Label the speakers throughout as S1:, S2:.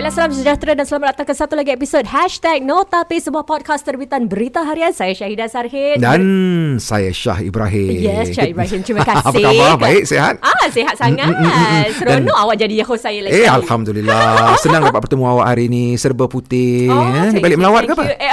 S1: Baiklah, salam sejahtera dan selamat datang ke satu lagi episod Hashtag Notapi sebuah podcast terbitan berita harian. Saya Syahidah Sarhid.
S2: Dan saya Syah Ibrahim.
S1: Yes, Syah Ibrahim. Terima kasih.
S2: Apa khabar? Baik, sehat?
S1: Ah, sehat sangat. Seronok awak jadi host saya lagi.
S2: Eh, Alhamdulillah. Senang dapat bertemu awak hari ni. Serba putih.
S1: Oh,
S2: eh, balik melawat ke apa?
S1: Eh,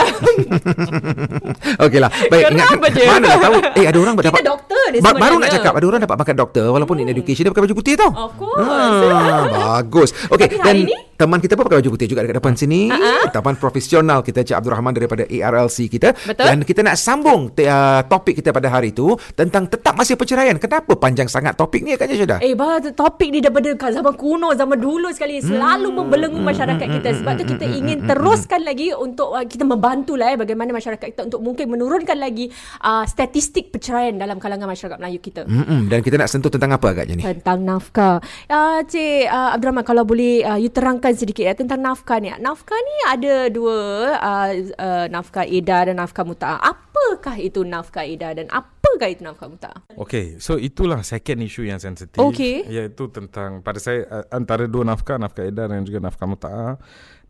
S2: Okeylah. Baik,
S1: Kenapa
S2: ingat.
S1: je?
S2: Mana tahu. Eh, ada orang
S1: Kita
S2: dapat...
S1: doktor ni
S2: Ba- baru nak
S1: sebenarnya.
S2: cakap, ada orang dapat pangkat doktor walaupun in education dia pakai baju putih tau.
S1: Of course.
S2: Ah, bagus. Okey,
S1: Tapi
S2: dan teman kita pun pakai baju putih juga dekat depan sini.
S1: Ah-ah.
S2: Teman profesional kita Cik Abdul Rahman daripada ARLC kita.
S1: Betul.
S2: Dan kita nak sambung te- uh, topik kita pada hari itu tentang tetap masih perceraian. Kenapa panjang sangat topik ni agaknya sudah?
S1: Eh, bah, topik ni daripada zaman kuno, zaman dulu sekali selalu
S2: Hmm.
S1: membelenggu masyarakat kita. Sebab tu kita ingin teruskan lagi untuk uh, kita membantulah eh bagaimana masyarakat kita untuk mungkin menurunkan lagi uh, statistik perceraian dalam kalangan masyarakat Melayu kita.
S2: Mm-mm. Dan kita nak sentuh tentang apa agaknya ni?
S1: Tentang nafkah. Uh, Cik uh, Abdul Rahman, kalau boleh uh, you terangkan sedikit ya tentang nafkah ni. Nafkah ni ada dua, uh, uh, nafkah edah dan nafkah muta'ah. Apakah itu nafkah edah dan apakah itu nafkah muta'ah?
S3: Okay, so itulah second issue yang sensitif.
S1: Okey.
S3: Iaitu tentang, pada saya, uh, antara dua nafkah, nafkah edar dan juga nafkah muta'ah.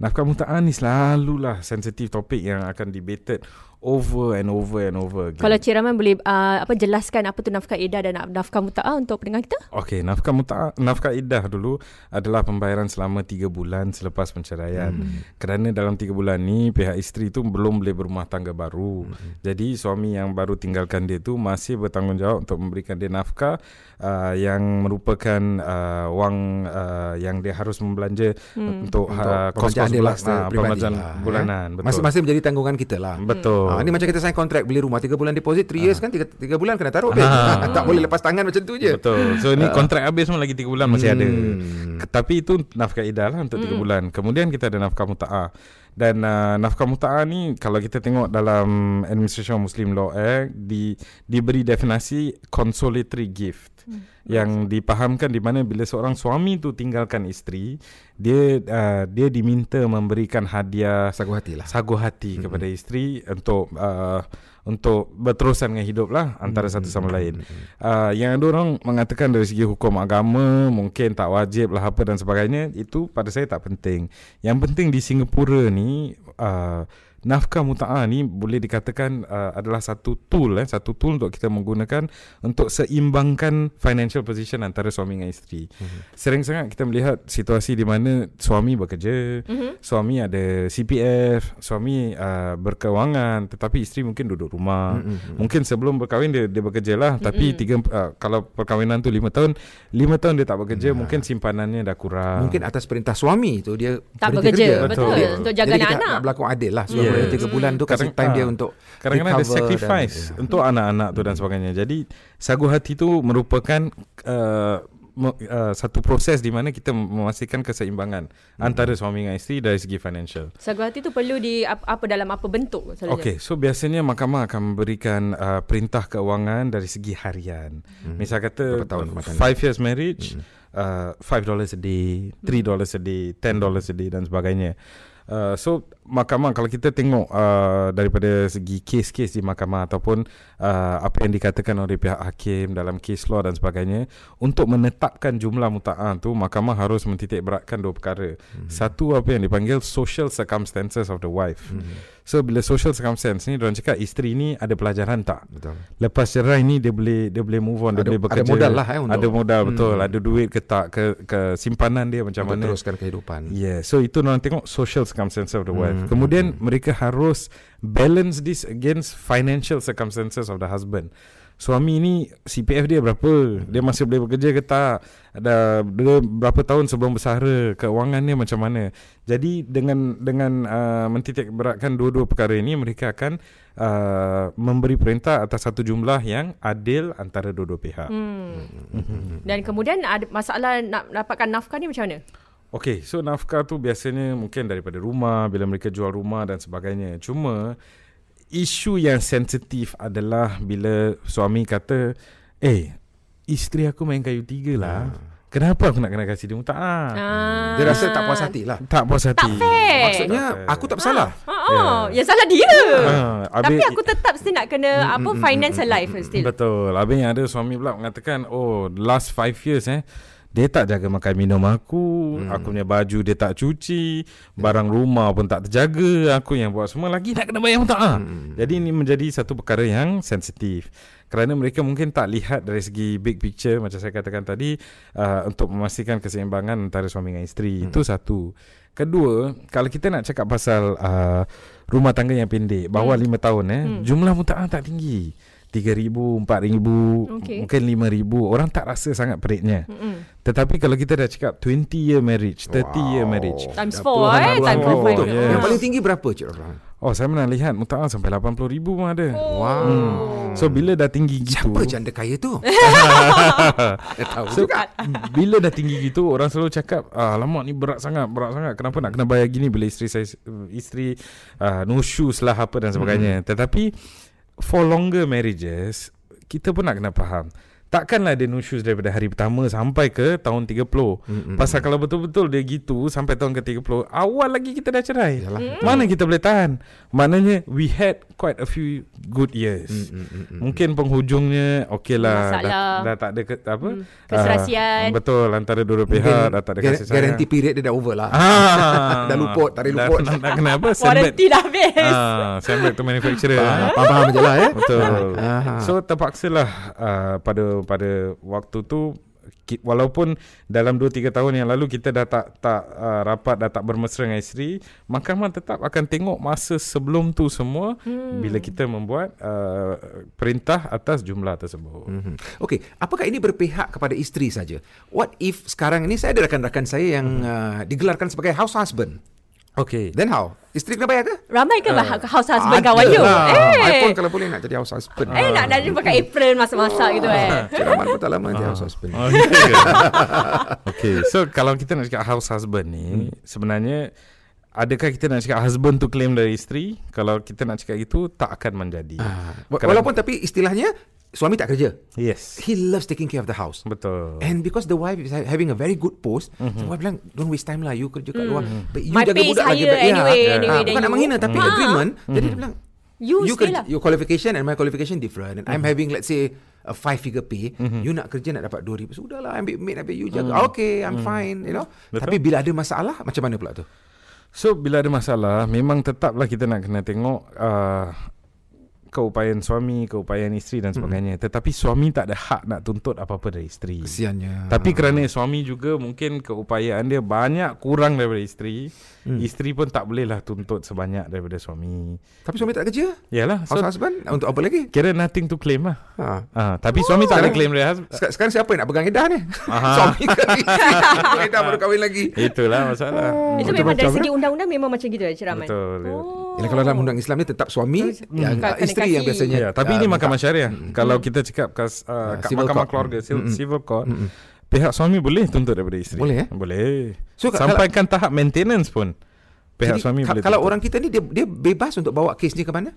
S3: Nafkah muta'ah ni selalulah sensitif topik yang akan debated over and over and over again.
S1: Kalau Cik Rahman boleh uh, apa jelaskan apa tu nafkah edah dan nafkah muta'ah untuk pendengar kita?
S3: Okey, nafkah muta'ah, nafkah iddah dulu adalah pembayaran selama 3 bulan selepas penceraian. Hmm. Kerana dalam 3 bulan ni pihak isteri tu belum boleh berumah tangga baru. Hmm. Jadi suami yang baru tinggalkan dia tu masih bertanggungjawab untuk memberikan dia nafkah uh, yang merupakan uh, wang uh, yang dia harus membelanja hmm. untuk,
S2: Untuk
S3: uh, kos-kos
S2: dia lah
S3: uh,
S2: lah, eh.
S3: bulanan. Betul.
S2: Masing-masing menjadi tanggungan kita lah.
S3: Betul.
S2: Ha, ni macam kita sign kontrak beli rumah 3 bulan deposit 3 years kan 3, 3 bulan kena taruh babe.
S3: Ah.
S2: tak boleh lepas tangan macam tu je.
S3: Betul. So ni kontrak habis pun lagi 3 bulan masih ada.
S2: Hmm.
S3: K- Tapi itu nafkah idah lah untuk 3 bulan. Kemudian kita ada nafkah muta'ah. Dan uh, nafkah muta'ah ni kalau kita tengok dalam Administration Muslim Law Act di diberi definisi consolatory gift. Yang dipahamkan di mana bila seorang suami tu tinggalkan isteri, dia uh, dia diminta memberikan hadiah
S2: Sagu hati lah.
S3: sagu hati mm-hmm. kepada isteri untuk uh, untuk berterusan dengan hidup lah antara mm-hmm. satu sama lain. Uh, yang ada orang mengatakan dari segi hukum agama mungkin tak wajib lah apa dan sebagainya itu pada saya tak penting. Yang penting di Singapura ni uh, nafkah muta'ah ni boleh dikatakan uh, adalah satu tool eh satu tool untuk kita menggunakan untuk seimbangkan financial position antara suami dengan isteri. Mm-hmm. Sering sangat kita melihat situasi di mana suami bekerja, mm-hmm. suami ada CPF, suami uh, berkewangan tetapi isteri mungkin duduk rumah. Mm-hmm. Mungkin sebelum berkahwin dia dia bekerja lah mm-hmm. tapi tiga uh, kalau perkahwinan tu lima tahun, lima tahun dia tak bekerja,
S2: Nah.
S3: mungkin simpanannya dah kurang.
S2: Mungkin atas perintah suami tu dia
S1: Tak bekerja.
S2: kerja.
S1: Betul.
S3: Betul.
S1: Untuk jaga
S2: Jadi kita
S1: anak-anak.
S2: nak berlaku adil lah. Suami
S3: Yes.
S2: Yes. 3 bulan tu kasih
S3: Kadang-
S2: time dia
S3: ah.
S2: untuk
S3: Kadang-kadang ada
S2: recover dan-
S3: sacrifice
S2: ya.
S3: untuk anak-anak tu dan sebagainya. Jadi sagu hati tu merupakan uh, uh, satu proses di mana kita memastikan keseimbangan
S2: Hmm.
S3: antara suami dengan isteri dari segi financial.
S1: Sagu hati tu perlu di apa, apa dalam apa bentuk selalunya?
S3: Okey, so biasanya mahkamah akan memberikan uh, perintah keuangan dari segi harian. Hmm. Misal kata
S2: Berapa tahun makan?
S3: 5 years marriage, uh, 5 dollars a day, 3 dollars a day, 10 dollars a day dan sebagainya. Uh, so mahkamah kalau kita tengok uh, daripada segi kes-kes di mahkamah ataupun uh, apa yang dikatakan oleh pihak hakim dalam case law dan sebagainya untuk menetapkan jumlah muta'ah tu mahkamah harus mentitik beratkan dua perkara. Mm-hmm. Satu apa yang dipanggil social circumstances of the wife. Mm-hmm. So bila social circumstance ni orang cakap isteri ni ada pelajaran tak?
S2: Betul.
S3: Lepas cerai ni dia boleh dia boleh move on, dia
S2: Ada-
S3: boleh
S2: ada
S3: bekerja.
S2: modal lah, eh, untuk-
S3: Ada modal betul,
S2: Hmm.
S3: ada duit ke tak ke ke simpanan dia macam
S2: Untuk
S3: mana.
S2: teruskan kehidupan.
S3: Yeah, so itu orang tengok social circumstances of the wife.
S2: Hmm,
S3: Kemudian mereka harus balance this against financial circumstances of the husband. Suami ni CPF dia berapa? Dia masih boleh bekerja ke tak? Ada dia berapa tahun sebelum bersara? Keuangan dia macam mana? Jadi dengan dengan uh, mentitik beratkan dua-dua perkara ini mereka akan uh, memberi perintah atas satu jumlah yang adil antara dua-dua pihak.
S1: Hmm. Dan kemudian ada masalah nak dapatkan nafkah ni macam mana?
S3: Okey, so nafkah tu biasanya mungkin daripada rumah bila mereka jual rumah dan sebagainya. Cuma isu yang sensitif adalah bila suami kata, "Eh, isteri aku main kayu tiga lah. Kenapa aku nak kena kasih dia muta'ah?"
S1: Ah.
S2: Dia rasa tak puas hati lah.
S3: Tak puas hati.
S1: Tak fair.
S2: Maksudnya aku tak bersalah.
S1: Ha, oh, ya. Yang salah dia.
S3: Ah,
S1: Tapi aku tetap still nak kena apa finance her life still.
S3: Betul. Habis yang ada suami pula mengatakan, "Oh, last five years eh Dia tak jaga makan minum aku hmm. Aku punya baju dia tak cuci Barang rumah pun tak terjaga Aku yang buat semua Lagi nak kena bayar tak hmm. Jadi ini menjadi satu perkara yang sensitif kerana mereka mungkin tak lihat dari segi big picture macam saya katakan tadi uh, untuk memastikan keseimbangan antara suami dan isteri hmm. itu satu kedua kalau kita nak cakap pasal uh, rumah tangga yang pendek bawah hmm. 5 tahun eh hmm. jumlah mutaah tak tinggi 3000 4000 okay. mungkin 5000 orang tak rasa sangat peritnya hmm. tetapi kalau kita dah cakap 20 year marriage 30 wow. year marriage
S1: times 4 eh times 4
S2: yes. yang paling tinggi berapa cik Rahman
S3: Oh saya pernah lihat Muta'ah sampai 80 ribu pun ada oh. Wow hmm. So bila dah tinggi gitu
S2: Siapa janda kaya tu?
S3: tahu so, juga Bila dah tinggi gitu Orang selalu cakap ah, Alamak ni berat sangat Berat sangat Kenapa nak kena bayar gini Bila isteri saya Isteri uh, No shoes lah apa dan sebagainya hmm. Tetapi For longer marriages Kita pun nak kena faham Takkanlah dia no shoes daripada hari pertama sampai ke tahun 30. Mm-hmm. Pasal kalau betul-betul dia gitu sampai tahun ke 30, awal lagi kita dah cerai. Mm-hmm. Mana kita boleh tahan? Maknanya we had quite a few good years. Mm-hmm. Mungkin penghujungnya okeylah dah, dah tak ada ke, apa? Mm.
S1: Keserasian.
S3: Uh, betul antara dua pihak dah tak ada
S2: kasih sayang. Guarantee period dia dah over lah. Ah, dah luput, tak ada luput.
S3: Dah, dah, kenapa?
S1: Warranty dah habis.
S3: Ah, send back to manufacturer.
S2: Ah, faham je lah eh.
S3: Betul. Ah. So terpaksalah uh, pada pada waktu tu walaupun dalam 2 3 tahun yang lalu kita dah tak tak uh, rapat dah tak bermesra dengan isteri mahkamah tetap akan tengok masa sebelum tu semua hmm. bila kita membuat uh, perintah atas jumlah tersebut. Hmm.
S2: Okey, apakah ini berpihak kepada isteri saja? What if sekarang ini saya ada rakan-rakan saya yang hmm. uh, digelarkan sebagai house husband?
S3: Okay.
S2: Then how? Isteri kena bayar ke?
S1: Ramai ke uh, house husband kawan you?
S2: Eh. I pun kalau boleh nak jadi house husband.
S1: Eh, nak dah pakai apron masak-masak gitu eh.
S2: Cik Rahman pun tak lama jadi house husband. Oh,
S3: okay. So, kalau kita nak cakap house husband ni, hmm. sebenarnya Adakah kita nak cakap husband tu claim dari isteri? Kalau kita nak cakap itu, tak akan menjadi. Uh,
S2: walaupun tapi istilahnya, suami tak kerja.
S3: Yes.
S2: He loves taking care of the house.
S3: Betul.
S2: And because the wife is having a very good post, mm-hmm. the wife bilang, don't waste time lah, you kerja kat luar.
S1: Mm. But you My jaga budak lagi. Anyway, yeah. anyway,
S2: ha, bukan nak menghina, tapi mm. agreement. Mm. Jadi dia
S1: bilang, you, you kerja,
S2: lah. your qualification and my qualification different. And mm. I'm having, let's say, a five figure pay. Mm-hmm. You nak kerja nak dapat 2,000. Sudahlah, ambil maid, ambil you jaga. Mm. Okay, I'm mm. fine, you know. Betul. Tapi bila ada masalah, macam mana pula tu?
S3: So, bila ada masalah, memang tetaplah kita nak kena tengok uh, keupayaan suami, keupayaan isteri dan sebagainya. Hmm. Tetapi suami tak ada hak nak tuntut apa-apa dari isteri.
S2: Kesiannya.
S3: Tapi kerana suami juga mungkin keupayaan dia banyak kurang daripada isteri, hmm. isteri pun tak bolehlah tuntut sebanyak daripada suami.
S2: Tapi suami tak kerja?
S3: Yalah.
S2: So, House husband untuk apa lagi?
S3: Kira nothing to claim lah. Ha. ha. Tapi oh. suami tak ada claim dia.
S2: Sekarang, sekarang siapa yang nak pegang edah ni? suami ke edah baru kahwin lagi.
S3: Itulah masalah.
S1: Oh. Itu memang dari segi undang-undang memang macam gitu Cik Rahman.
S3: Betul.
S2: Oh. Yalah, kalau dalam undang Islam ni tetap suami hmm. yang hmm. isteri yang biasanya.
S3: Ya, tapi uh, ini mahkamah syariah. Hmm. Kalau kita cakap kas, uh, uh, mahkamah court. keluarga, hmm. civil court, hmm. pihak suami boleh tuntut daripada isteri.
S2: Boleh eh?
S3: Boleh. So, Sampaikan tahap maintenance pun. Pihak jadi, suami
S2: ka-
S3: boleh
S2: Kalau tuntut. orang kita ni dia dia bebas untuk bawa kes ni ke mana?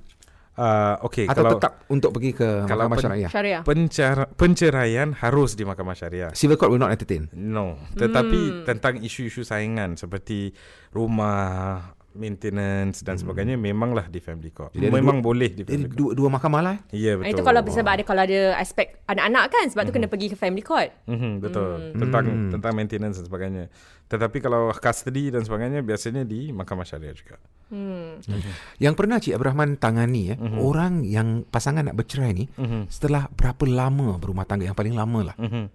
S3: Uh, okay,
S2: Atau kalau, tetap untuk pergi ke kalau mahkamah pen,
S1: syariah?
S3: Pencara, penceraian harus di mahkamah syariah.
S2: Civil court will not entertain?
S3: No. Tetapi hmm. tentang isu-isu saingan seperti rumah, maintenance dan hmm. sebagainya memanglah di family court. Jadi Memang dua, boleh di family
S2: court. Dua, dua mahkamah lah.
S3: Ya yeah, betul.
S1: Itu kalau sebab ada kalau ada aspek anak-anak kan sebab hmm. tu kena pergi ke family court.
S3: Hmm, betul. Hmm. Tentang hmm. tentang maintenance dan sebagainya. Tetapi kalau custody dan sebagainya biasanya di mahkamah syariah juga. Hmm.
S2: Hmm. Yang pernah Cik Abrahman tangani ya, hmm. orang yang pasangan nak bercerai ni hmm. setelah berapa lama berumah tangga yang paling lama lah. Hmm.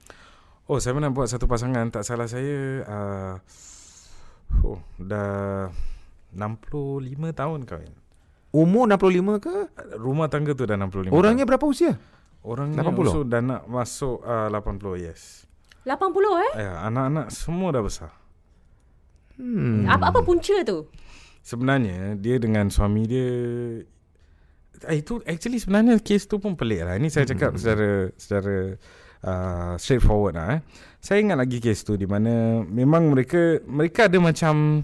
S3: Oh, saya pernah buat satu pasangan tak salah saya uh, oh, dah 65 tahun kahwin.
S2: Umur 65 ke?
S3: Rumah tangga tu dah 65.
S2: Orangnya tahun. berapa usia?
S3: Orangnya 80. dah nak masuk uh, 80, yes.
S1: 80 eh?
S3: Ya, anak-anak semua dah besar.
S1: Hmm. Apa-apa punca tu?
S3: Sebenarnya dia dengan suami dia eh, itu actually sebenarnya kes tu pun pelik lah. Ini saya cakap hmm. secara secara uh, straightforward lah eh. Saya ingat lagi kes tu di mana memang mereka mereka ada macam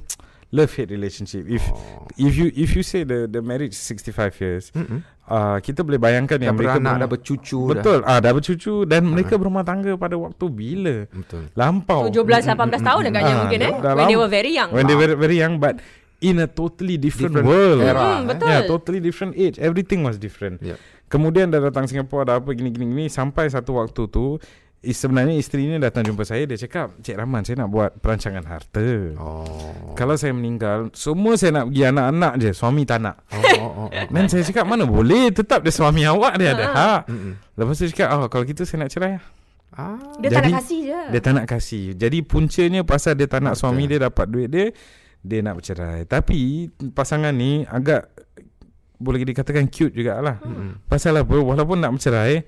S3: love hate relationship. If oh. if you if you say the the marriage 65 years, mm-hmm. uh, kita boleh bayangkan dah yang mereka
S2: beranak, dah bercucu
S3: betul. Dah. ah dah bercucu dan uh-huh. mereka berumah tangga pada waktu bila?
S2: Betul.
S3: Lampau.
S1: 17 18 tahun agaknya uh, mungkin eh? when they were very young.
S3: When they were very young but in a totally different, different world.
S2: era.
S1: Hmm, betul.
S3: Yeah totally different age. Everything was different. Yeah. kemudian dah datang Singapore dah apa gini gini gini. Sampai satu waktu tu sebenarnya isteri ni datang jumpa saya dia cakap Cik Rahman saya nak buat perancangan harta.
S2: Oh.
S3: Kalau saya meninggal semua saya nak pergi anak-anak je suami tak nak.
S2: Oh, oh, oh, oh.
S3: Dan saya cakap mana boleh tetap dia suami awak dia ada hak.
S2: Mm-mm.
S3: Lepas tu dia cakap oh kalau gitu saya nak cerai lah.
S2: Ah.
S1: Dia tak
S3: Jadi,
S1: nak kasih je.
S3: Dia tak nak kasih. Jadi puncanya pasal dia tak nak
S2: Betul.
S3: suami dia dapat duit dia, dia nak bercerai. Tapi pasangan ni agak boleh dikatakan cute jugalah.
S2: Mm-mm.
S3: Pasal apa? Walaupun nak bercerai,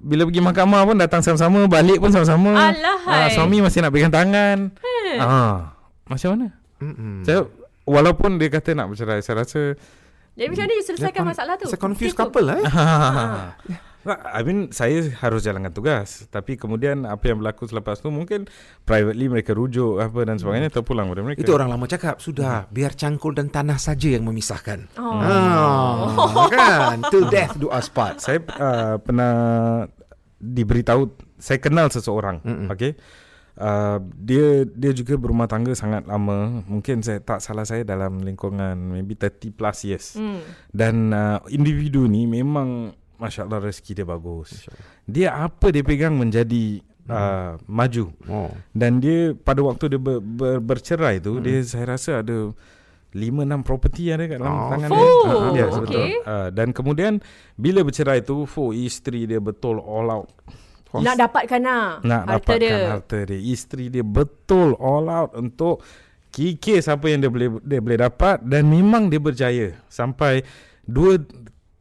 S3: bila pergi mahkamah pun datang sama-sama, balik pun sama-sama.
S1: Alah,
S3: Ah,
S1: hai.
S3: suami masih nak pegang tangan. Ah, macam mana?
S2: Mm-mm.
S3: Saya walaupun dia kata nak bercerai, saya rasa
S1: Jadi macam mana you selesaikan masalah tu?
S2: It's a confused couple lah eh.
S3: I mean saya harus jalankan tugas. Tapi kemudian Apa yang berlaku selepas tu Mungkin Privately mereka rujuk Apa dan sebagainya Terpulang pada mereka.
S2: Itu orang lama cakap Sudah Biar cangkul dan tanah saja yang memisahkan.
S1: Oh.
S2: ah, Kan? Till death do us part.
S3: Saya uh, pernah Diberitahu Saya kenal seseorang
S2: Mm-mm.
S3: Okay? Uh, dia dia juga berumah tangga sangat lama. Mungkin saya tak salah saya dalam lingkungan maybe 30 plus years.
S1: Hmm.
S3: dan uh, individu ni memang masya-Allah rezeki dia bagus dia apa dia pegang menjadi uh, maju
S2: Oh
S3: Dan dia pada waktu dia ber, ber, bercerai tu hmm. dia saya rasa ada 5 6 property ada kat dalam
S2: Oh.
S3: tangan
S1: Oh,
S3: dia. Ah, yes,
S1: okay.
S3: betul. Uh, dan kemudian bila bercerai tu for isteri dia betul all out
S1: Nak dapatkan lah
S3: nak
S1: harta
S3: dapatkan
S1: dia.
S3: harta dia. Isteri dia betul all out untuk kikis apa yang dia boleh dia boleh dapat dan memang dia berjaya sampai dua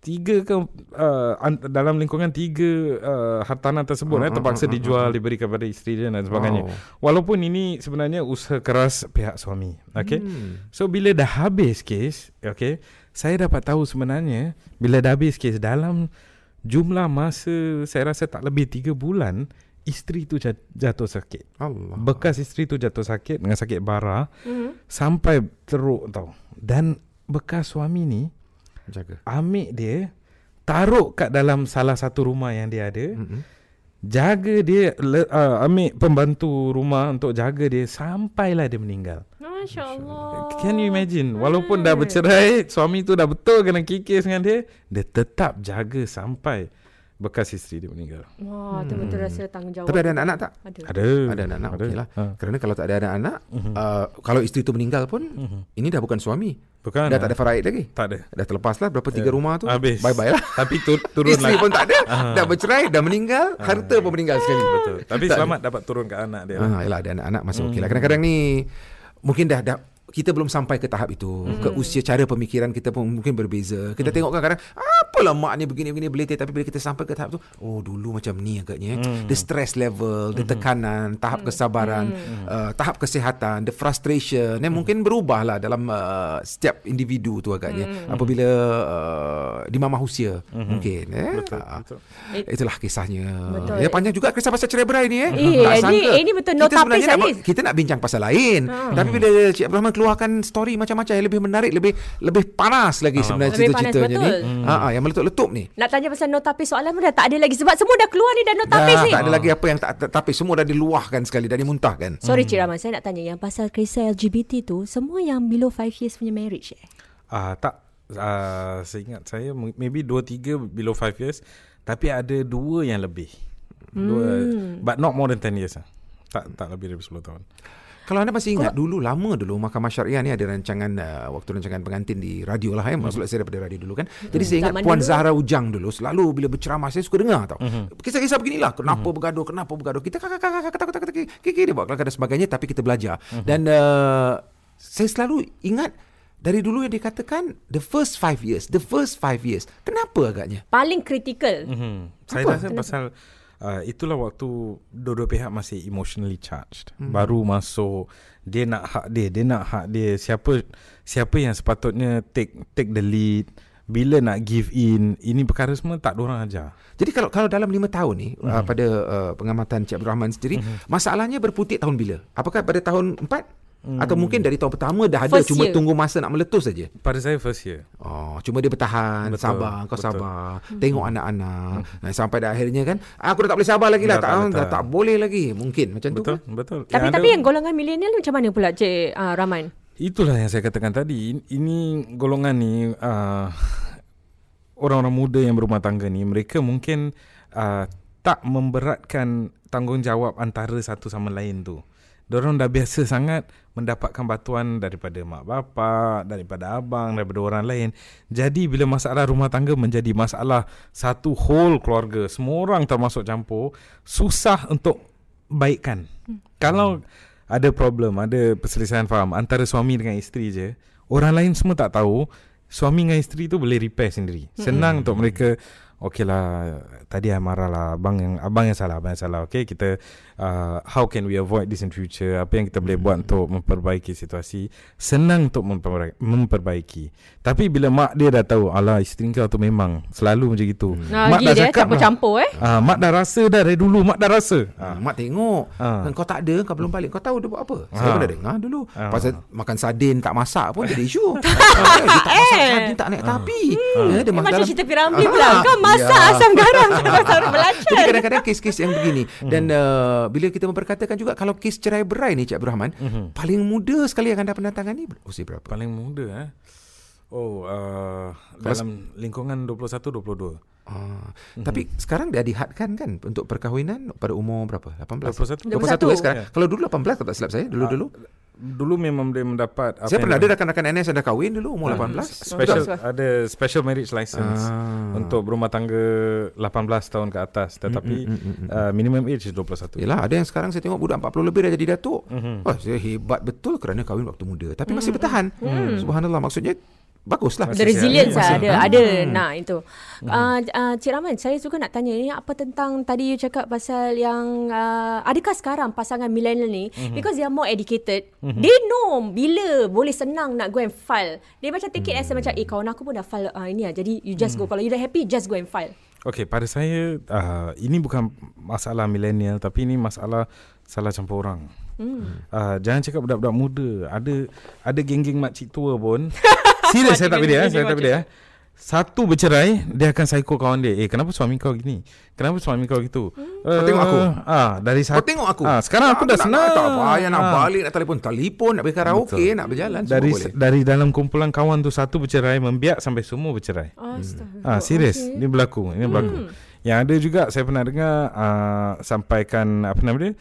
S3: tiga ke uh, dalam lingkungan tiga uh, hartanah tersebut
S2: Ah,
S3: eh, terpaksa
S2: ah, ah,
S3: dijual diberi kepada isteri dia dan sebagainya.
S2: Wow.
S3: Walaupun ini sebenarnya usaha keras pihak suami. Okay.
S2: Hmm.
S3: So bila dah habis kes, okay, saya dapat tahu sebenarnya bila dah habis kes dalam jumlah masa saya rasa tak lebih 3 bulan isteri tu jat- jatuh sakit.
S2: Allah
S3: Bekas isteri tu jatuh sakit dengan sakit bara
S1: Hmm.
S3: sampai teruk tau. Dan bekas suami ni
S2: Jaga
S3: ambil dia taruh kat dalam salah satu rumah yang dia ada.
S2: Mm-mm.
S3: Jaga dia le, uh, ambil pembantu rumah untuk jaga dia sampailah dia meninggal.
S1: Masya Allah.
S3: Can you imagine Walaupun dah bercerai Suami tu dah betul Kena kikis dengan dia Dia tetap jaga sampai Bekas isteri dia meninggal
S1: Wah, tu betul rasa tanggungjawab.
S2: Tapi ada anak-anak tak?
S1: Ada.
S3: Ada
S2: Ada anak-anak
S3: Ada.
S2: okey lah
S3: ha.
S2: Kerana kalau tak ada anak-anak
S3: Mhm.
S2: uh, Kalau isteri tu meninggal pun
S3: Mhm.
S2: Ini dah bukan suami
S3: Bukan
S2: Dah tak ada faraid lagi
S3: Tak ada
S2: Dah terlepas lah Berapa tiga
S3: Ya.
S2: rumah tu
S3: Habis
S2: Bye-bye lah
S3: Tapi tur, turun
S2: Isteri
S3: lagi
S2: pun tak ada
S3: Ah.
S2: Dah bercerai Dah meninggal Harta pun meninggal sekali
S3: Betul Tapi
S2: Tak-
S3: selamat dapat turun ke anak dia
S2: yalah ada anak-anak masih
S3: Hmm.
S2: lah. Kadang-kadang ni mungkin dah dah kita belum sampai ke tahap itu.
S3: Hmm.
S2: Ke usia cara pemikiran kita pun mungkin berbeza. Kita tengok kadang-kadang apalah mak ni begini-begini belitih tapi bila kita sampai ke tahap tu, oh dulu macam ni agaknya. eh.
S3: Hmm.
S2: The stress level, the tekanan, tahap kesabaran, uh, tahap kesihatan, the frustration eh, mungkin berubah lah dalam uh, setiap individu tu agaknya apabila uh, di mamah usia mungkin eh.
S3: Betul,
S2: Ah,
S3: betul.
S2: Itulah kisahnya.
S1: Betul.
S2: Ya panjang juga kisah pasal cerai berai ni eh.
S1: Eh,
S2: Tak
S1: ini-
S2: sangka.
S1: ini betul no
S2: Kita sebenarnya nak, kita nak bincang pasal lain. Tapi bila Cik Abdul Rahman keluarkan story macam-macam yang lebih menarik, lebih lebih panas lagi sebenarnya
S1: Lebih panas,
S2: cerita-ceritanya ni.
S1: betul.
S2: Ha ah, yang meletup-letup ni.
S1: Nak tanya pasal no tapis soalan pun dah tak ada lagi sebab semua dah keluar ni dah no tapis
S2: Dah
S1: ni.
S2: tak ada lagi apa yang tak tapi semua dah diluahkan sekali, dah dimuntahkan.
S1: Sorry Cik Rahman, saya nak tanya yang pasal kisah LGBT tu semua yang below 5 years punya marriage eh?
S3: Ah tak uh, Seingat saya m- Maybe 2-3 Below 5 years Tapi ada dua yang lebih dua,
S1: Hmm.
S3: But not more than 10 years lah. Tak tak lebih dari 10 tahun
S2: Kalau anda masih ingat dulu lama dulu Mahkamah Syariah ni ada rancangan uh, waktu rancangan pengantin di radio lah ya maksudnya saya daripada radio dulu kan. Jadi saya ingat
S1: Zaman
S2: Puan
S1: dulu.
S2: Zahra Ujang dulu selalu bila berceramah saya suka dengar tau. Kisah-kisah beginilah kenapa bergaduh kenapa bergaduh. Kita kakak kakak kakak kata kata kiki dia buat kelakar dan sebagainya tapi kita belajar. Dan uh, saya selalu ingat dari dulu yang dikatakan the first five years, the first five years. Kenapa agaknya?
S1: Paling kritikal.
S3: Hmm. Saya rasa pasal Uh, itulah waktu dua-dua pihak masih emotionally charged. Hmm. Baru masuk dia nak hak dia, dia nak hak dia. Siapa siapa yang sepatutnya take take the lead? Bila nak give in, ini perkara semua tak ada orang ajar.
S2: Jadi kalau kalau dalam lima tahun ni uh, hmm. uh, pada uh, pengamatan Cik Abdul Rahman sendiri, hmm. masalahnya berputik tahun bila? Apakah pada tahun 4? Hmm. Atau mungkin dari tahun pertama dah ada
S1: first
S2: cuma
S1: year.
S2: tunggu masa nak meletus saja.
S3: Pada saya first year.
S2: Oh, cuma dia bertahan,
S3: betul,
S2: sabar, kau
S3: betul.
S2: sabar. Hmm. Tengok anak-anak. Hmm. Sampai dah akhirnya kan, ah, aku dah tak boleh sabar lagi lah.
S3: dah, lah.
S2: Tak,
S3: tak,
S2: dah tak boleh lagi. Mungkin macam
S3: betul,
S2: tu.
S3: Betul,
S1: betul.
S3: Kan?
S1: Tapi,
S3: ada, tapi
S1: yang golongan milenial macam mana pula, Cik uh, Rahman?
S3: Itulah yang saya katakan tadi. Ini golongan ni, uh, orang-orang muda yang berumah tangga ni, mereka mungkin uh, tak memberatkan tanggungjawab antara satu sama lain tu. Diorang dah biasa sangat mendapatkan bantuan daripada mak bapak, daripada abang, daripada orang lain. Jadi bila masalah rumah tangga menjadi masalah satu whole keluarga, semua orang termasuk campur, susah untuk baikkan. Hmm. Kalau ada problem, ada perselisihan faham antara suami dengan isteri je, orang lain semua tak tahu, suami dengan isteri tu boleh repair sendiri. Senang hmm. untuk mereka Okey lah Tadi saya marah lah Abang yang, abang yang salah Abang yang salah Okay kita uh, How can we avoid this in future Apa yang kita boleh buat Untuk memperbaiki situasi Senang untuk memperbaiki, memperbaiki Tapi bila mak dia dah tahu Alah isteri kau tu memang Selalu macam itu hmm.
S1: nah, Mak dah dia cakap Campur-campur eh
S3: uh, Mak dah rasa dah Dari dulu Mak dah rasa uh.
S2: Mak tengok uh. Kau tak ada Kau belum balik Kau tahu dia buat apa Saya uh. pun dah dengar dulu uh. Pasal makan sardin Tak masak pun Jadi isu uh, Dia tak masak eh. sardin Tak naik uh. tapi
S1: hmm. ya, dia Macam dalam... cerita Piramli pula Kau masak ya. asam garam
S2: Jadi kadang-kadang kes-kes yang begini hmm. Dan uh, bila kita memperkatakan juga Kalau kes cerai berai ni Cik Abdul Rahman hmm. Paling muda sekali yang anda pernah tangani Usia berapa?
S3: Paling muda eh Oh uh, Dalam lingkungan 21-22
S2: Ah, mm-hmm. Tapi sekarang dia dihadkan kan untuk perkahwinan pada umur berapa?
S3: 18.
S2: 21. 21, 21 eh sekarang. Yeah. Kalau dulu 18 tak silap saya, dulu-dulu. Uh,
S3: dulu memang dia mendapat
S2: Saya pernah ada rakan-rakan NS yang dah kahwin dulu umur uh, 18.
S3: Special Betul. ada special marriage license uh. untuk berumah tangga 18 tahun ke atas tetapi mm, mm, mm, mm. Uh, minimum age is 21.
S2: Yalah ada yang sekarang saya tengok budak 40 lebih dah jadi datuk. Mm-hmm. Oh, saya hebat betul kerana kahwin waktu muda tapi mm. masih bertahan. Mm. Subhanallah maksudnya baguslah.
S1: The resilience lah, ada, hmm. ada nak itu. Hmm. Uh, uh, Cik Rahman, saya juga nak tanya ni apa tentang tadi you cakap pasal yang uh, adakah sekarang pasangan millennial ni hmm. because they are more educated, hmm. they know bila boleh senang nak go and file. Dia macam take it hmm. as macam eh kawan aku pun dah file uh, ini lah. Jadi you just hmm. go kalau you dah happy just go and file.
S3: Okay, pada saya uh, ini bukan masalah millennial tapi ini masalah salah campur orang. Hmm. Uh, jangan cakap budak-budak muda. Ada ada geng-geng makcik tua pun Serius saya tak pilih ya, saya tak pilih ya. Satu bercerai, dia akan psycho kawan dia. Eh, kenapa suami kau gini? Kenapa suami kau gitu?
S2: Hmm. Uh, kau tengok aku.
S3: Ah, dari
S2: satu. Kau tengok aku.
S3: Ah, sekarang aku dah senang.
S2: Tak payah nak ah. balik nak telefon, telefon nak pergi karaoke, Betul. nak berjalan
S3: dari boleh. dari dalam kumpulan kawan tu satu bercerai membiak sampai semua bercerai. Hmm. Ah, serius. Okay. Ini berlaku, ini berlaku. Hmm. Yang ada juga saya pernah dengar uh, sampaikan apa nama dia?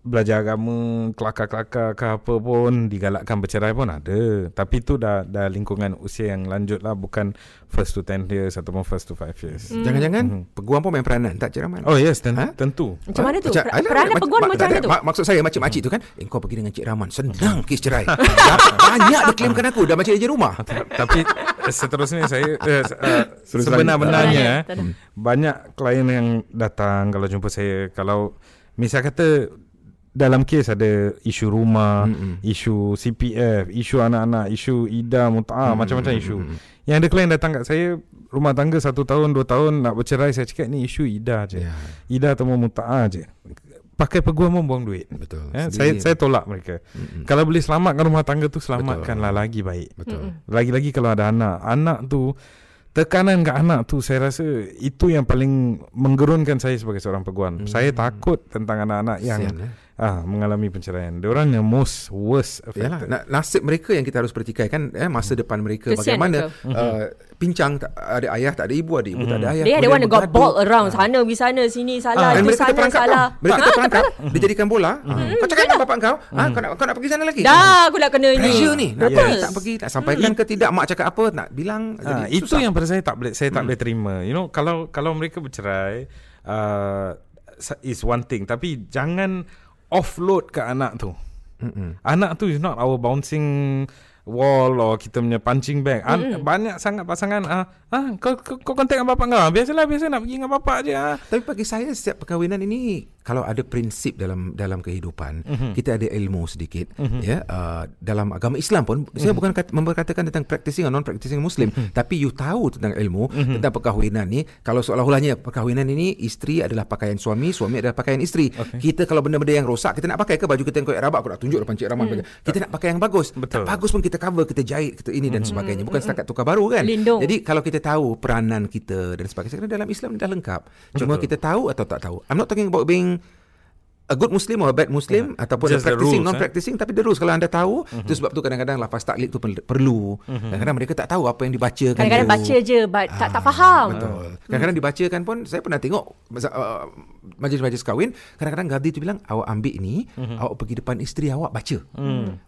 S3: Belajar agama kelakar-kelakar ke apa pun digalakkan bercerai pun ada. Tapi tu dah dah lingkungan usia yang lanjut lah bukan first to 10 years ataupun first to 5 years.
S2: Hmm. jangan-jangan hmm. peguam pun main peranan tak Cik Rahman?
S3: Oh yes ten- ha? tentu.
S1: Macam mana tu? Macam, peranan peguam macam mana tu?
S2: maksud saya macam-macam tu kan. Eh, kau pergi dengan Cik Rahman senang kes cerai. Banyak dia claimkan aku dah macam je rumah.
S3: Tapi seterusnya saya uh, uh, sebenar-benarnya eh, banyak klien yang datang kalau jumpa saya kalau misal kata dalam kes ada isu rumah, mm-hmm. isu CPF, isu anak-anak, isu ida mut'ah, mm-hmm. macam-macam isu. Mm-hmm. Yang ada klien datang kat saya rumah tangga satu tahun, dua tahun nak bercerai, saya cakap ni isu ida je. Yeah. Ida atau mut'ah je. Pakai peguam pun buang duit. Betul. Ya, saya saya tolak mereka. Mm-hmm. Kalau boleh selamatkan rumah tangga tu selamatkanlah Betul. lagi baik. Betul. Lagi-lagi kalau ada anak, anak tu tekanan ke anak tu saya rasa itu yang paling menggerunkan saya sebagai seorang peguam. Hmm. Saya takut tentang anak-anak yang Sian, eh? Ah mengalami perceraian. Diorang yang most worst affected.
S2: Yalah, nasib mereka yang kita harus pertikaikan kan eh masa depan mereka Kesian bagaimana uh, pincang tak ada ayah tak ada ibu ada ibu mm-hmm. tak ada ayah.
S1: Dia ada one got ball around ah. sana pergi sana sini salah ah, itu sana salah.
S2: Mereka ah, terperangkap dia jadikan bola. Mm-hmm. Kau cakap dengan bapak kau, ah kau nak kau nak pergi sana lagi.
S1: Dah aku nak kena
S2: ni. Pressure ni. Nak pergi tak pergi nak sampaikan ke tidak mak cakap apa nak bilang
S3: itu yang pada saya tak boleh saya tak boleh terima. You know kalau kalau mereka bercerai uh, is one thing tapi jangan offload ke anak tu. Mm-mm. Anak tu is not our bouncing wall or kita punya punching bag. Mm-hmm. Banyak sangat pasangan ah ah kau kau, kau kontak dengan bapak kau. Biasalah biasa nak pergi dengan bapak aje ah.
S2: Tapi bagi saya setiap perkahwinan ini kalau ada prinsip dalam dalam kehidupan, mm-hmm. kita ada ilmu sedikit mm-hmm. ya. Uh, dalam agama Islam pun mm-hmm. saya bukan kata, memberkatakan tentang practicing atau non practicing muslim, mm-hmm. tapi you tahu tentang ilmu mm-hmm. tentang perkahwinan ni. Kalau seolah-olahnya perkahwinan ini isteri adalah pakaian suami, suami adalah pakaian isteri. Okay. Kita kalau benda-benda yang rosak, kita nak pakai ke baju kita yang koyak rabak, aku nak tunjuk depan Cik Rahman. Mm. Kita nak pakai yang bagus. Betul. Tak bagus pun kita cover, kita jahit, kita ini dan mm-hmm. sebagainya. Bukan setakat tukar baru kan.
S1: Lindung.
S2: Jadi kalau kita tahu peranan kita dan sebagainya, dalam Islam dah lengkap. Cuma Betul. kita tahu atau tak tahu. I'm not talking about being a good Muslim or a bad Muslim ataupun a
S3: Just
S2: practicing
S3: rules, eh?
S2: non-practicing tapi the rules kalau anda tahu itu sebab tu kadang-kadang lafaz taklid tu per- perlu kadang-kadang mereka tak tahu apa yang dibacakan
S1: Kadang-kadang
S2: tu.
S1: baca je but tak tak faham.
S2: Ah, Betul. Kadang-kadang dibacakan pun saya pernah tengok uh, majlis-majlis kahwin, kadang-kadang gadis tu bilang awak ambil ni, awak pergi depan isteri awak baca.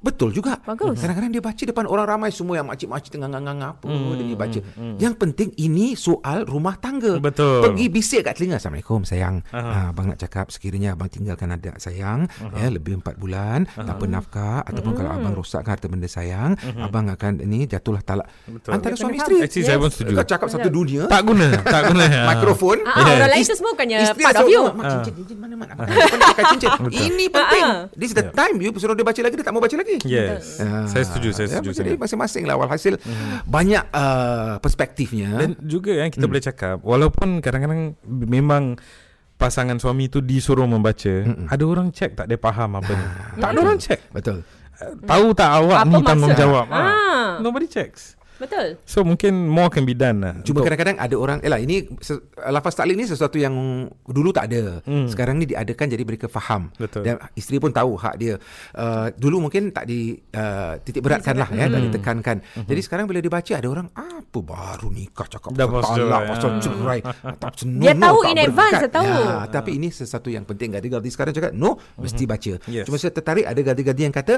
S2: Betul juga.
S1: Bagus.
S2: Kadang-kadang dia baca depan orang ramai semua yang makcik-makcik tengah ngang apa dia ni baca. Yang penting ini soal rumah tangga.
S3: Betul.
S2: Pergi bisik kat telinga Assalamualaikum sayang. Uh, abang nak cakap sekiranya abang tinggalkan adik sayang ya lebih 4 bulan tanpa nafkah ataupun kalau abang rosakkan harta benda sayang, abang akan ini jatuhlah talak.
S3: Betul.
S2: Antara suami isteri.
S3: Actually saya pun setuju.
S2: Kau cakap satu dunia.
S3: Tak guna, tak guna.
S2: mikrofon.
S1: Ah, ah, orang lain tu semua bukannya part of you.
S2: Mak cincin. Cincin mana cincin? Ini penting.
S1: Ah, ah.
S2: This is the time You suruh dia baca lagi Dia tak mau baca lagi.
S3: Yes.
S2: Ah,
S3: Saya setuju, saya
S2: ya,
S3: setuju
S2: Jadi masing-masing lah Walhasil. Banyak uh, perspektifnya.
S3: Dan juga yang kita boleh cakap walaupun kadang-kadang memang pasangan suami tu disuruh membaca, ada orang cek tak dia faham apa ni. tak ada orang cek.
S2: Betul
S3: Tahu tak awak
S1: Apa
S3: ni
S1: maksud?
S3: tanggungjawab.
S1: Ah.
S3: Ah. Nobody checks.
S1: Betul.
S3: So mungkin more can be done lah.
S2: Cuma kadang-kadang ada orang Elah ini se- Lafaz taklid ni sesuatu yang Dulu tak ada
S3: Hmm.
S2: Sekarang ni diadakan Jadi mereka faham
S3: Betul.
S2: Dan isteri pun tahu hak dia uh, Dulu mungkin tak di uh, Titik beratkan lah ya, Tak
S3: Hmm.
S2: ditekankan Jadi sekarang bila dibaca Ada orang Apa baru nikah Cakap
S3: Dah
S2: pasal talak
S3: cerai,
S2: Pasal cerai tak
S1: Dia tahu
S2: tak
S1: in advance, dia tahu.
S2: ya, Tapi ini sesuatu yang penting Gadis-gadis sekarang cakap No Mesti baca
S3: Hmm. Yes.
S2: Cuma saya tertarik Ada gadis-gadis yang kata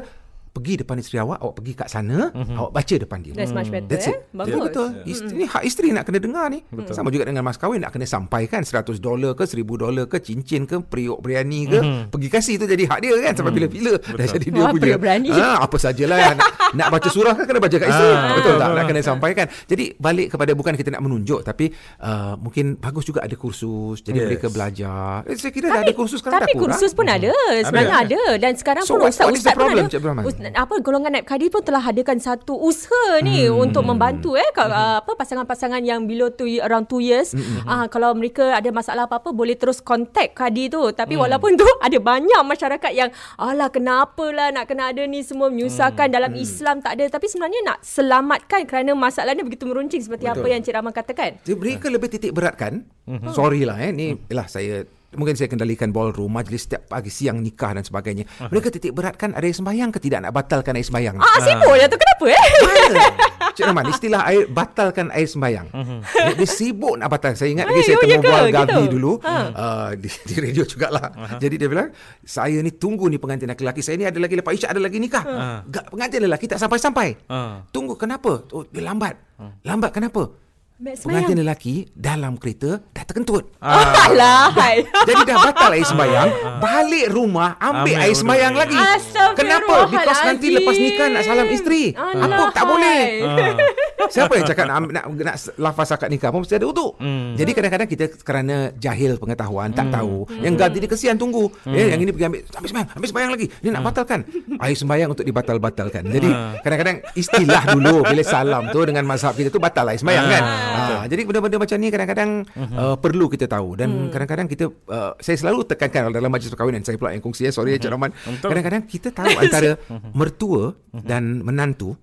S2: Pergi depan isteri awak Awak pergi kat sana Awak baca depan dia
S1: That's much better
S2: That's
S1: eh.
S2: it.
S1: Bagus.
S2: Ya, betul. Isteri, ni hak isteri nak kena dengar ni. Betul. Sama juga dengan mas kahwin nak kena sampaikan 100 dolar ke 1000 dolar ke cincin ke periuk biryani ke pergi kasih tu jadi hak dia kan sampai bila-bila dah jadi dia
S1: Wah,
S2: punya. Ha, apa sajalah nak, nak baca surah kan kena baca kat isteri.
S3: Ah.
S2: betul tak? Nak kena sampaikan. Jadi balik kepada bukan kita nak menunjuk tapi uh, mungkin bagus juga ada kursus jadi
S3: Yes.
S2: mereka belajar. Eh, saya kira dah ada kursus sekarang
S1: tapi kursus pun ada sebenarnya ada, dan sekarang pun
S2: the
S1: ustaz-ustaz pun
S2: problem,
S1: ada Apa golongan naib kadi pun telah adakan satu usaha ni
S2: Hmm.
S1: untuk membantu eh kalau apa pasangan-pasangan yang below two, ye- around 2 years
S2: Hmm,
S1: ah kalau mereka ada masalah apa-apa boleh terus contact kadi tu
S2: Hmm.
S1: tapi walaupun tu ada banyak masyarakat yang alah kenapalah nak kena ada ni semua menyusahkan
S2: Hmm.
S1: dalam Islam tak ada tapi sebenarnya nak selamatkan kerana masalahnya begitu meruncing seperti apa
S2: Betul.
S1: yang Cik Rahman katakan
S2: Jadi mereka lebih titik beratkan. Sorry lah eh ni ialah saya mungkin saya kendalikan ballroom majlis setiap pagi siang nikah dan sebagainya. Mereka titik beratkan ada air sembahyang ke tidak nak batalkan air sembahyang.
S1: ah sibuk je tu kenapa eh
S2: Mana? Cik Rahman, istilah air batalkan air sembahyang. Dia, dia sibuk nak batal. Saya ingat lagi saya temu
S1: ya
S2: bual
S1: Gitu?
S2: Gabi dulu
S1: Ha.
S2: uh, di, di radio jugalah. Jadi dia bilang, saya ni tunggu ni pengantin lelaki. Saya ni ada lagi lepas Isyak ada lagi nikah. Gak, pengantin lelaki tak sampai-sampai.
S3: Ah.
S2: Tunggu kenapa? Oh, dia lambat. Lambat kenapa? Pengantin lelaki dalam kereta dah terkentut.
S1: Alah hai.
S2: Jadi dah batal air sembayang, balik rumah ambil,
S3: Ambil
S2: air sembayang lagi. Kenapa? Because nanti lepas nikah nak salam isteri. Apa tak boleh?
S3: Ah.
S2: Siapa yang cakap nak, nak, nak lafaz akad nikah pun mesti ada uduk.
S3: Hmm.
S2: Jadi kadang-kadang kita kerana jahil pengetahuan, tak tahu. Yang ganti dia kesian tunggu.
S3: Hmm.
S2: Eh, yang ini pergi ambil, ambil sembayang, ambil sembayang lagi. Ni nak batalkan. Air sembayang untuk dibatal-batalkan. Jadi
S3: Ah.
S2: kadang-kadang istilah dulu bila salam tu dengan mazhab kita tu batal air sembayang kan. Ah, jadi benda-benda macam ni kadang-kadang uh, perlu kita tahu dan
S3: Hmm.
S2: kadang-kadang kita uh, saya selalu tekankan dalam majlis perkahwinan saya pula yang kongsi ya sorry ya Cik Rahman. Kadang-kadang kita tahu antara mertua dan menantu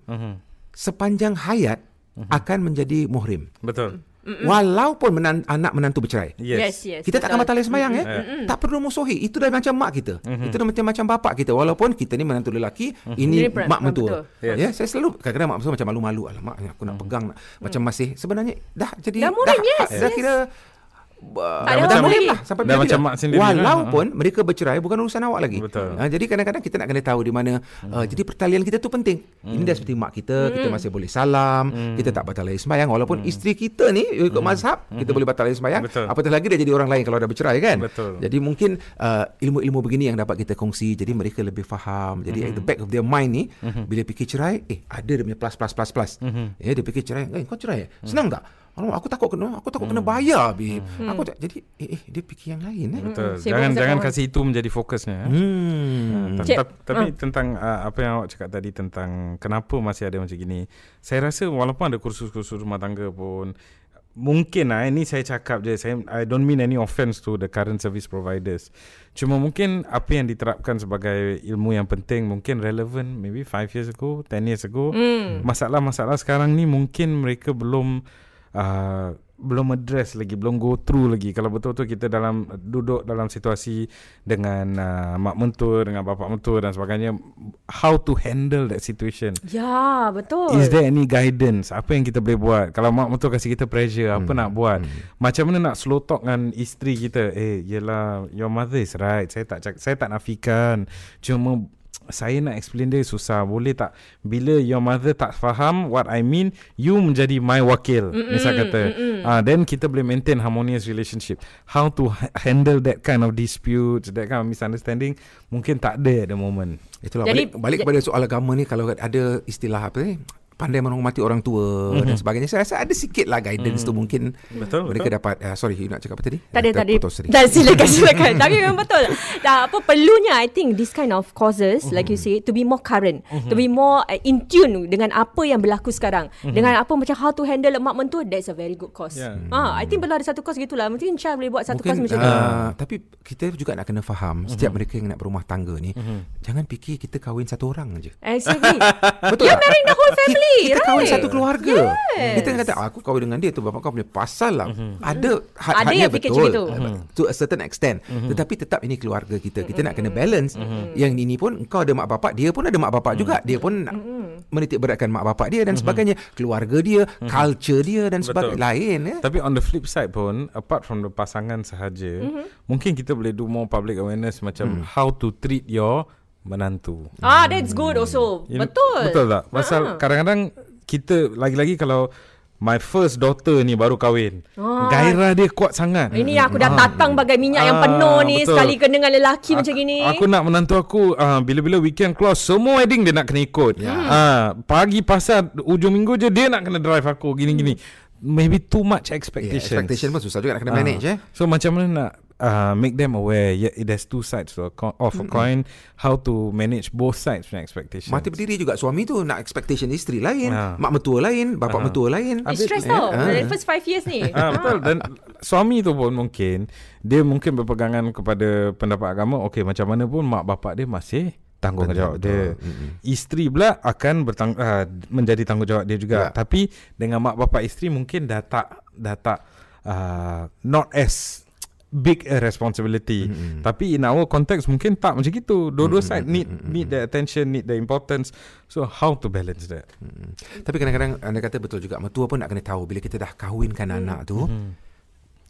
S2: sepanjang hayat akan menjadi muhrim.
S3: Betul.
S2: Walaupun menan, anak menantu bercerai.
S1: Yes, yes.
S2: Kita takkan
S1: betul.
S2: batal sembahyang eh. Tak perlu musuhi. Itu dah macam mak kita. Itu dah macam macam bapak kita. Walaupun kita ni menantu lelaki, ini
S1: Ini per-
S2: mak mentua.
S3: Yes.
S2: Ya, saya selalu kadang-kadang mak mentua macam malu-malu. Alamak, aku nak pegang nak macam masih sebenarnya dah jadi
S1: Dah murim, yes,
S2: dah
S1: yes.
S2: kira
S1: Tak
S2: uh,
S1: ada
S2: dah
S1: lagi.
S2: lah sampai
S3: Dah
S2: bila
S3: macam mak sendiri
S2: Walaupun mereka bercerai bukan urusan awak lagi.
S3: Betul.
S2: Ha, jadi kadang-kadang kita nak kena tahu di mana uh, jadi pertalian kita tu penting. Ini dah seperti mak kita, kita masih boleh salam, kita tak batal air sembahyang walaupun isteri kita ni ikut mazhab, kita boleh batal air sembahyang.
S3: Betul.
S2: Apatah lagi dia jadi orang lain kalau dah bercerai kan.
S3: Betul.
S2: Jadi mungkin uh, ilmu-ilmu begini yang dapat kita kongsi jadi mereka lebih faham. Jadi at the back of their mind ni bila fikir cerai, eh ada dia punya plus plus plus plus. Ya dia fikir cerai, eh kau cerai. eh? Senang tak? Alamak, aku takut kena aku takut kena bayar babe. Aku tak jadi eh, eh dia fikir yang lain eh.
S3: Betul.
S1: Sibuk
S3: Jangan jangan
S1: orang.
S3: kasih itu menjadi fokusnya. eh.
S2: Hmm.
S3: Ta- Tapi
S1: ah.
S3: tentang uh, apa yang awak cakap tadi tentang kenapa masih ada macam gini. Saya rasa walaupun ada kursus-kursus rumah tangga pun mungkin lah ini saya cakap je saya I don't mean any offence to the current service providers. Cuma mungkin apa yang diterapkan sebagai ilmu yang penting mungkin relevant maybe 5 years ago, 10 years ago.
S1: Hmm.
S3: Masalah-masalah sekarang ni mungkin mereka belum uh, belum address lagi, belum go through lagi. Kalau betul-betul kita dalam duduk dalam situasi dengan uh, mak mentua, dengan bapak mentua dan sebagainya, how to handle that situation.
S1: Ya, betul.
S3: Is there any guidance? Apa yang kita boleh buat? Kalau mak mentua kasih kita pressure, apa
S2: Hmm,
S3: nak buat? Macam mana nak slow talk dengan isteri kita? Eh, yelah, your mother is right. Saya tak saya tak nafikan. Cuma saya nak explain dia susah. Boleh tak bila your mother tak faham what I mean, you menjadi my wakil. Mm-mm, misal kata. Ah, uh, then kita boleh maintain harmonious relationship. How to ha- handle that kind of disputes, that kind of misunderstanding, mungkin tak ada at the moment.
S2: Itulah
S1: Jadi-
S2: balik balik kepada soal agama ni kalau ada istilah apa ni pandai menghormati orang tua mm-hmm. dan sebagainya saya rasa ada sikit lah guidance mm. tu mungkin
S3: Betul,
S2: mereka
S3: betul.
S2: dapat uh, sorry you nak cakap apa tadi
S1: Tak ada, tak ada.
S2: terputus tadi.
S1: Dah silakan, silakan. Tapi memang betul. Dah, apa perlunya I think this kind of causes like you say to be more current, to be more uh, in tune dengan apa yang berlaku sekarang. Dengan apa macam how to handle mak mentua that's a very good cause.
S3: Yeah.
S1: Ha, I think perlu ada satu course gitulah. Mungkin Syah boleh buat satu course
S2: Mungkin
S1: macam tu.
S2: uh, Tapi kita juga nak kena faham Setiap mereka yang nak berumah tangga ni Jangan fikir kita kahwin satu orang je
S1: Exactly.
S2: Betul
S1: You're marrying the whole family,
S2: kita,
S1: right?
S2: satu keluarga.
S1: Yes.
S2: Kita kata "Ah, Aku kahwin dengan dia tu Bapak kau punya pasal lah. Ada had
S1: Ada yang fikir
S2: betul.
S1: macam itu.
S2: To a certain extent. Tetapi tetap ini keluarga kita. Kita nak kena balance. Yang ini pun Kau ada mak bapak Dia pun ada mak bapak juga. Dia pun nak menitik beratkan mak bapak dia Dan sebagainya. Keluarga dia Culture dia Dan sebagainya.
S3: Betul.
S2: Lain ya.
S3: Tapi on the flip side pun Apart from the pasangan sahaja mm-hmm. Mungkin kita boleh do more public awareness Macam how to treat your menantu
S1: Ah, that's good also.
S3: You know,
S1: Betul.
S3: Betul tak? Pasal
S1: Ah.
S3: kadang-kadang Kita lagi-lagi kalau My first daughter ni baru kahwin
S1: Ah.
S3: Gairah dia kuat sangat
S1: Ini aku dah tatang bagai minyak yang
S3: Ah,
S1: penuh ni
S3: betul.
S1: sekali kena dengan lelaki
S3: Aku-
S1: macam gini.
S3: Aku nak menantu aku uh, bila-bila weekend close semua wedding dia nak kena ikut. Yeah. Uh, pagi pasal ujung minggu je dia nak kena drive aku gini-gini. Maybe too much
S2: Yeah,
S3: expectation.
S2: expectation pun susah juga nak kena
S3: Ah.
S2: manage eh.
S3: So macam mana nak uh, make them aware yeah, there's two sides to a co- of a coin how to manage both sides punya expectations.
S2: Mati berdiri juga suami tu nak expectation isteri lain,
S3: Ah.
S2: mak mertua lain, bapa
S3: Ah.
S2: mertua lain.
S1: It's stress tau.
S2: ah.
S1: The first five years ni.
S3: Ah betul dan suami tu pun mungkin dia mungkin berpegangan kepada pendapat agama okey macam mana pun mak bapak dia masih tanggungjawab dia. Isteri pula akan bertang uh, menjadi tanggungjawab dia juga.
S2: Ya.
S3: Tapi dengan mak bapak isteri mungkin dah tak dah tak uh, not as big responsibility. Mm-hmm. Tapi in our context mungkin tak macam gitu. Dua-dua mm-hmm. side need need the attention, need the importance. So how to balance that?
S2: Hmm. Tapi kadang-kadang anda kata betul juga mertua pun nak kena tahu bila kita dah kahwinkan
S1: Hmm.
S2: anak tu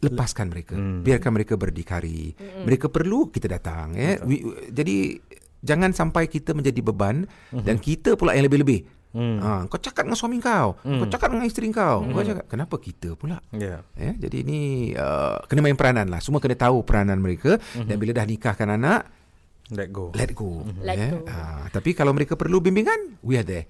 S2: lepaskan mereka. Biarkan mereka berdikari.
S1: Hmm.
S2: Mereka perlu kita datang ya. We, jadi jangan sampai kita menjadi beban dan kita pula yang lebih-lebih. Ha, kau cakap dengan suami kau, kau cakap dengan isteri kau. Kau cakap kenapa kita pula?
S3: Yeah.
S2: Ya, jadi ini uh, kena main peranan lah. Semua kena tahu peranan mereka dan bila dah nikahkan anak
S3: Let go.
S2: let go.
S1: Let
S2: ya.
S1: go.
S2: Ah, tapi kalau mereka perlu bimbingan, we are there.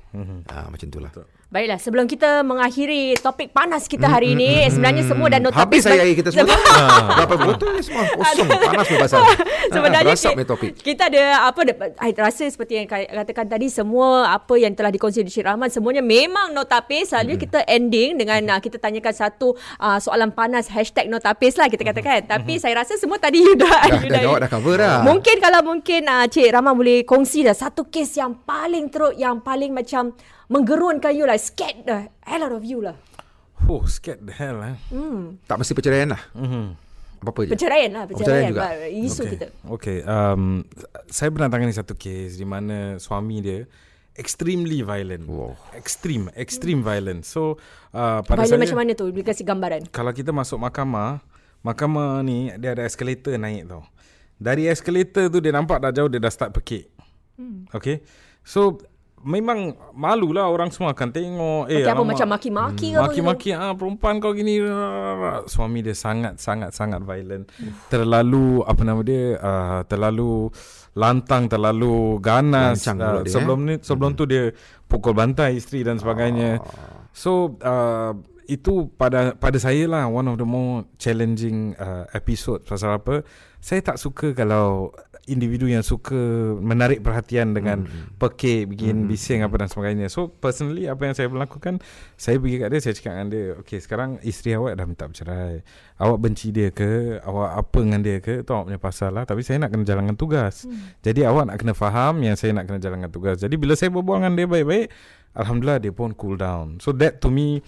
S2: Ah, macam itulah.
S1: Baiklah, sebelum kita mengakhiri topik panas kita hari ini, sebenarnya semua dah notabis.
S2: Habis saya air kita semua. Berapa botol ni semua kosong. Panas pun pasal.
S1: Sebenarnya
S2: Rasap
S1: ki-
S2: ni topik.
S1: kita ada apa I rasa seperti yang katakan tadi semua apa yang telah dikongsi di Syed Rahman semuanya memang notapis selalu kita ending dengan uh, kita tanyakan satu uh, soalan panas hashtag notapis lah kita katakan tapi saya rasa semua tadi you dah,
S2: Dah,
S1: you
S2: dah jawab, dah cover dah.
S1: mungkin kalau mungkin uh, Cik Rahman boleh kongsi dah satu kes yang paling teruk yang paling macam menggerunkan you lah scared the hell out of you lah
S3: Oh, scared the hell eh.
S2: Tak mesti perceraian lah. Apa-apa je.
S1: perceraian lah perceraian,
S2: Perceraian juga.
S1: Isu
S3: okay.
S1: kita
S3: Okay. Um, saya pernah tangani satu kes di mana suami dia extremely violent.
S2: Wow.
S3: Extreme, extreme violent. So uh, pada
S1: Violent
S3: saya
S1: macam mana tu boleh kasih gambaran
S3: kalau kita masuk mahkamah, mahkamah ni dia ada escalator naik tau. Dari escalator tu dia nampak dah jauh dia dah start pekik. Hmm. Okay. So memang malulah orang semua akan tengok.
S1: Maki apa? macam maki-maki apa
S3: Maki-maki ah perempuan kau gini. Suami dia sangat sangat sangat violent. Terlalu apa nama dia uh, terlalu lantang, terlalu ganas.
S2: Lancang
S3: Uh,
S2: dia, eh?
S3: sebelum ni sebelum tu dia pukul bantai isteri dan sebagainya. So uh, itu pada pada saya lah one of the more challenging uh, episode. Pasal apa? Saya tak suka kalau individu yang suka menarik perhatian dengan mm-hmm. pekik, bikin mm-hmm. bising apa dan sebagainya. So personally apa yang saya lakukan, saya pergi kat dia, saya cakap dengan dia, okay sekarang isteri awak dah minta bercerai. Awak benci dia ke? Awak apa dengan dia ke? Itu awak punya pasal lah. Tapi saya nak kena jalankan tugas. Mm. Jadi awak nak kena faham yang saya nak kena jalankan tugas. Jadi bila saya berbual dengan dia baik-baik, Alhamdulillah dia pun cool down. So that to me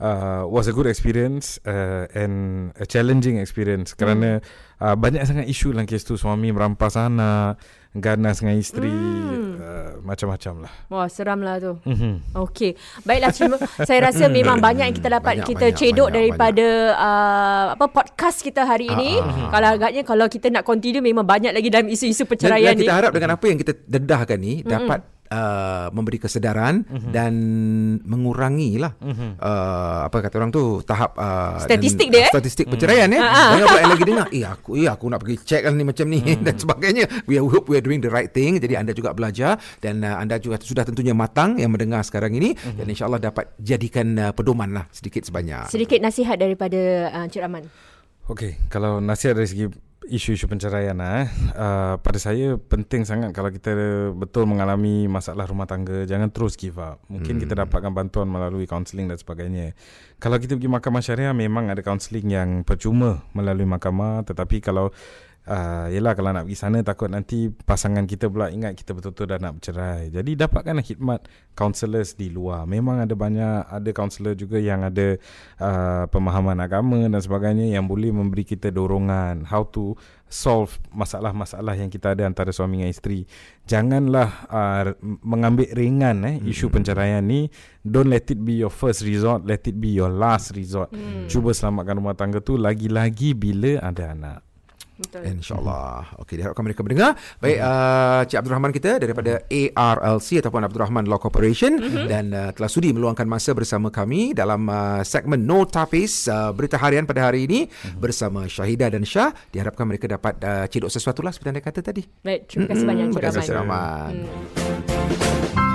S3: uh, was a good experience uh, and a challenging experience kerana hmm. uh, banyak sangat isu dalam kes tu suami merampas anak, ganas dengan isteri, hmm. uh, macam-macam lah.
S1: Wah seram lah tu. Mm-hmm. Okay, baiklah cuma saya rasa memang banyak yang kita dapat banyak, kita banyak, cedok banyak, daripada Uh, apa podcast kita hari ini. Uh, uh, kalau agaknya kalau kita nak continue memang banyak lagi dalam isu-isu perceraian
S2: dan, dan
S1: ni.
S2: Kita harap dengan apa yang kita dedahkan ni mm-hmm. dapat uh, memberi kesedaran uh-huh. dan mengurangi lah uh-huh. uh, apa kata orang tu tahap uh,
S1: statistik
S2: dan,
S1: dia
S2: uh, statistik uh-huh. perceraian ya uh-huh. jangan pula lagi dengar eh aku eh aku nak pergi check kan ni macam ni uh-huh. dan sebagainya we hope we are doing the right thing jadi anda juga belajar dan uh, anda juga sudah tentunya matang yang mendengar sekarang ini uh-huh. dan insyaallah dapat jadikan uh, pedoman lah sedikit sebanyak
S1: sedikit nasihat daripada uh, Cik Rahman
S3: Okey, kalau nasihat dari segi isu-isu penceraian eh. Uh, pada saya penting sangat kalau kita betul mengalami masalah rumah tangga jangan terus give up. Mungkin hmm. kita dapatkan bantuan melalui kaunseling dan sebagainya. Kalau kita pergi mahkamah syariah memang ada kaunseling yang percuma melalui mahkamah tetapi kalau Uh, yelah kalau nak pergi sana takut nanti pasangan kita pula ingat kita betul-betul dah nak bercerai. Jadi dapatkan khidmat counselors di luar. Memang ada banyak ada counselor juga yang ada uh, pemahaman agama dan sebagainya yang boleh memberi kita dorongan how to solve masalah-masalah yang kita ada antara suami dan isteri. Janganlah uh, mengambil ringan eh isu hmm. penceraian ni. Don't let it be your first resort, let it be your last resort. Hmm. Cuba selamatkan rumah tangga tu lagi-lagi bila ada anak.
S2: Betul. InsyaAllah. Okey, diharapkan mereka mendengar. Baik, mm-hmm. uh, Cik Abdul Rahman kita daripada ARLC ataupun Abdul Rahman Law Corporation mm-hmm. dan uh, telah sudi meluangkan masa bersama kami dalam uh, segmen No Tapis uh, berita harian pada hari ini mm-hmm. bersama Syahidah dan Syah. Diharapkan mereka dapat uh, cedok sesuatu lah seperti anda kata tadi.
S1: Baik, terima kasih mm-hmm. banyak
S2: Cik Rahman. Terima kasih, Rahman. Mm.